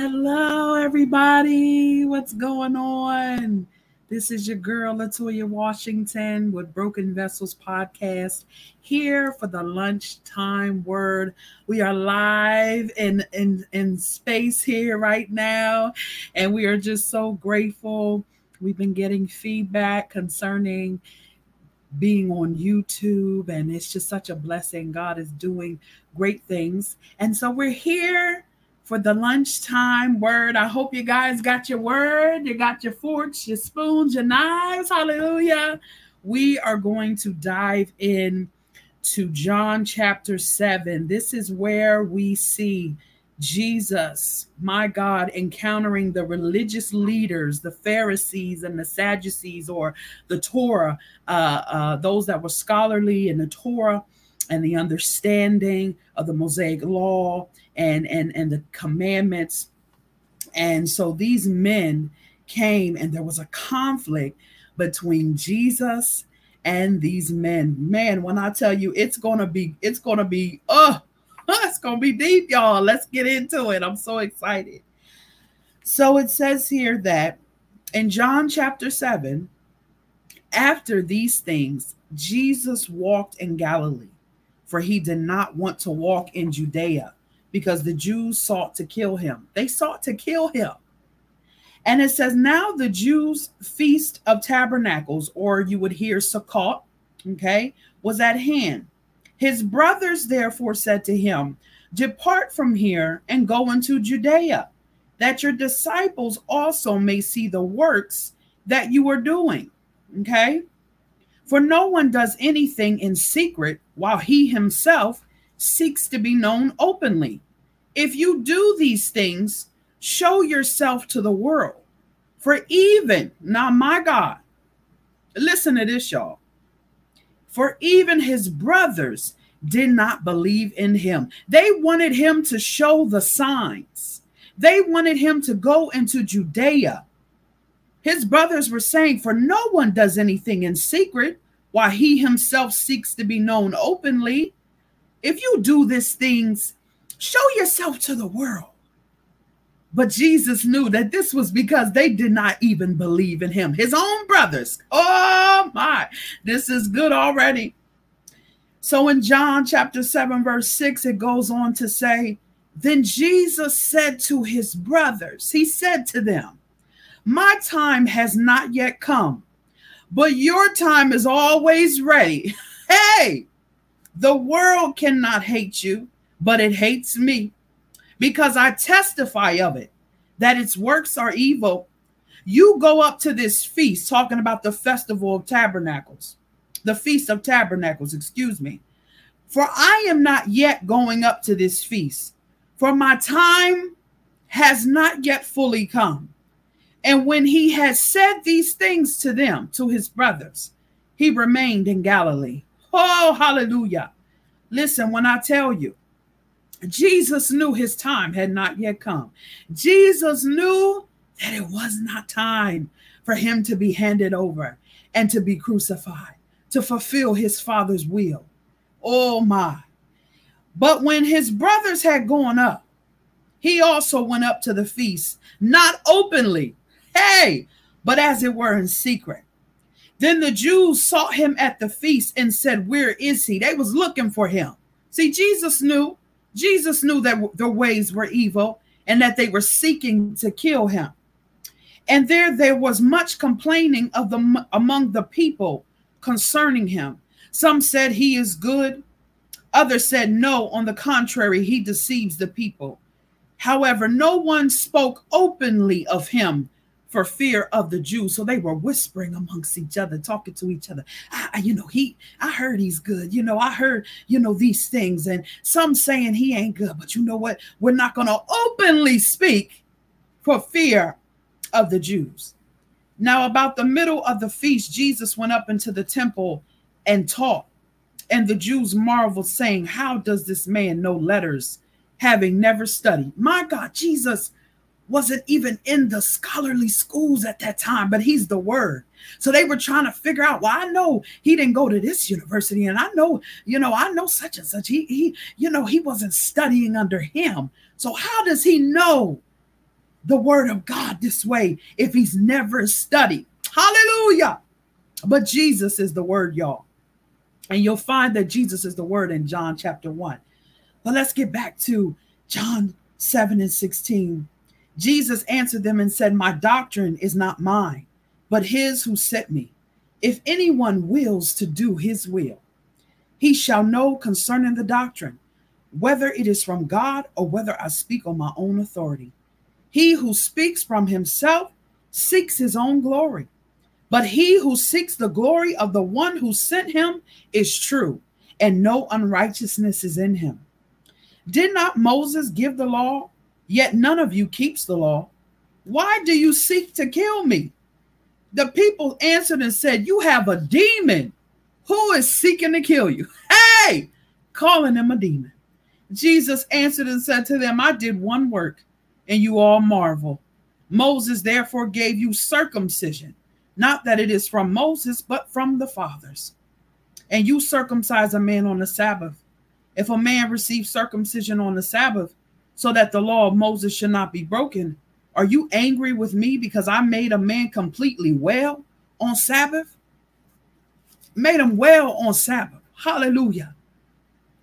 Hello, everybody. What's going on? This is your girl, Latoya Washington with Broken Vessels Podcast here for the lunchtime word. We are live in, in, in space here right now, and we are just so grateful. We've been getting feedback concerning being on YouTube, and it's just such a blessing. God is doing great things. And so we're here for the lunchtime word. I hope you guys got your word, you got your forks, your spoons, your knives. Hallelujah. We are going to dive in to John chapter 7. This is where we see Jesus, my God, encountering the religious leaders, the Pharisees and the Sadducees, or the Torah, uh, uh, those that were scholarly in the Torah and the understanding of the Mosaic law and and and the commandments. And so these men came and there was a conflict between Jesus and these men. Man when i tell you it's gonna be it's gonna be oh it's gonna be deep y'all. Let's get into it. I'm so excited. So it says here that in john chapter 7 after these things jesus walked in galilee for he did not want to walk in judea because the Jews sought to kill him. They sought to kill him. And it says, Now the Jews' feast of tabernacles, or you would hear Sukkot, okay, was at hand. His brothers therefore said to him, Depart from here and go into Judea, that your disciples also may see the works that you are doing. Okay. For no one does anything in secret while he himself seeks to be known openly. If you do these things, show yourself to the world. For even, now my God, listen to this, y'all. For even his brothers did not believe in him. They wanted him to show the signs, they wanted him to go into Judea. His brothers were saying, For no one does anything in secret while he himself seeks to be known openly. If you do these things, show yourself to the world. But Jesus knew that this was because they did not even believe in him. His own brothers. Oh my, this is good already. So in John chapter 7, verse 6, it goes on to say, Then Jesus said to his brothers, He said to them, My time has not yet come, but your time is always ready. Hey, the world cannot hate you, but it hates me because I testify of it that its works are evil. You go up to this feast, talking about the festival of tabernacles, the feast of tabernacles, excuse me. For I am not yet going up to this feast, for my time has not yet fully come. And when he had said these things to them, to his brothers, he remained in Galilee. Oh, hallelujah. Listen, when I tell you, Jesus knew his time had not yet come. Jesus knew that it was not time for him to be handed over and to be crucified, to fulfill his father's will. Oh my. But when his brothers had gone up, he also went up to the feast, not openly, hey, but as it were in secret. Then the Jews sought him at the feast and said, Where is he? They was looking for him. See, Jesus knew Jesus knew that their ways were evil and that they were seeking to kill him. And there there was much complaining of the among the people concerning him. Some said he is good, others said no, on the contrary, he deceives the people. However, no one spoke openly of him for fear of the Jews. So they were whispering amongst each other, talking to each other. I, you know, he, I heard he's good. You know, I heard, you know, these things, and some saying he ain't good. But you know what? We're not going to openly speak for fear of the Jews. Now, about the middle of the feast, Jesus went up into the temple and taught. And the Jews marveled, saying, How does this man know letters, having never studied? My God, Jesus wasn't even in the scholarly schools at that time, but he's the word. So they were trying to figure out, well, I know he didn't go to this university, and I know, you know, I know such and such. He, he, you know, he wasn't studying under him. So how does he know the word of God this way if he's never studied. Hallelujah. But Jesus is the word, y'all. And you'll find that Jesus is the word in John chapter 1. But let's get back to John 7 and 16. Jesus answered them and said, My doctrine is not mine, but his who sent me. If anyone wills to do his will, he shall know concerning the doctrine, whether it is from God or whether I speak on my own authority. He who speaks from himself seeks his own glory. But he who seeks the glory of the one who sent him is true, and no unrighteousness is in him. Did not Moses give the law? Yet none of you keeps the law. Why do you seek to kill me? The people answered and said, You have a demon. Who is seeking to kill you? Hey, calling him a demon. Jesus answered and said to them, I did one work, and you all marvel. Moses therefore gave you circumcision not that it is from Moses, but from the fathers. And you circumcise a man on the Sabbath. If a man receives circumcision on the Sabbath, so that the law of Moses should not be broken, are you angry with me because I made a man completely well on Sabbath? Made him well on Sabbath. Hallelujah.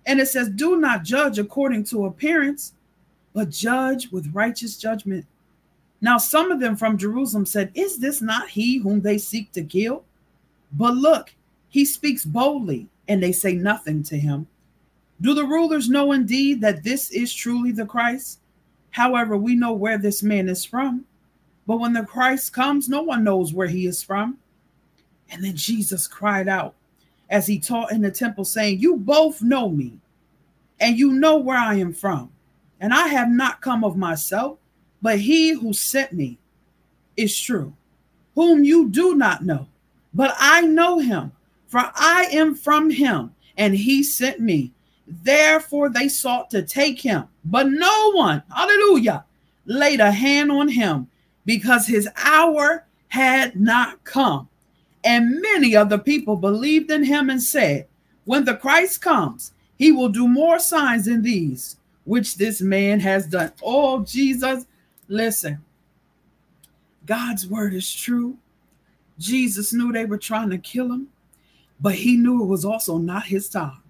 And it says, Do not judge according to appearance, but judge with righteous judgment. Now, some of them from Jerusalem said, Is this not he whom they seek to kill? But look, he speaks boldly, and they say nothing to him. Do the rulers know indeed that this is truly the Christ? However, we know where this man is from. But when the Christ comes, no one knows where he is from. And then Jesus cried out as he taught in the temple, saying, You both know me, and you know where I am from. And I have not come of myself but he who sent me is true, whom you do not know. But I know him, for I am from him, and he sent me. Therefore they sought to take him, but no one, hallelujah, laid a hand on him because his hour had not come. And many of the people believed in him and said, When the Christ comes, he will do more signs than these, which this man has done. Oh, Jesus, Listen, God's word is true. Jesus knew they were trying to kill him, but he knew it was also not his time.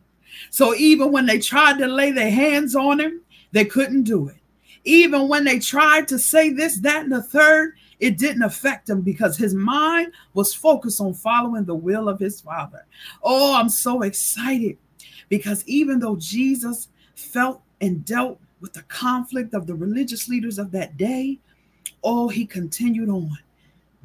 So even when they tried to lay their hands on him, they couldn't do it. Even when they tried to say this, that, and the third, it didn't affect him because his mind was focused on following the will of his father. Oh, I'm so excited because even though Jesus felt and dealt with the conflict of the religious leaders of that day, oh, he continued on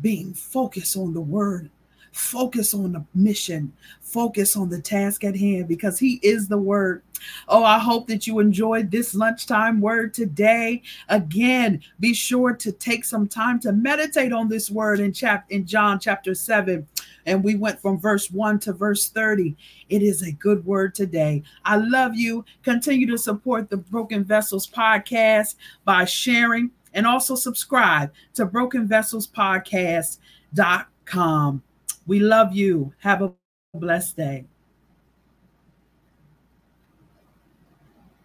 being focused on the word, focus on the mission, focus on the task at hand because he is the word. Oh, I hope that you enjoyed this lunchtime word today. Again, be sure to take some time to meditate on this word in chap in John chapter 7 and we went from verse 1 to verse 30. It is a good word today. I love you. Continue to support the Broken Vessels podcast by sharing and also subscribe to Broken Vessels Podcast.com. We love you. Have a blessed day.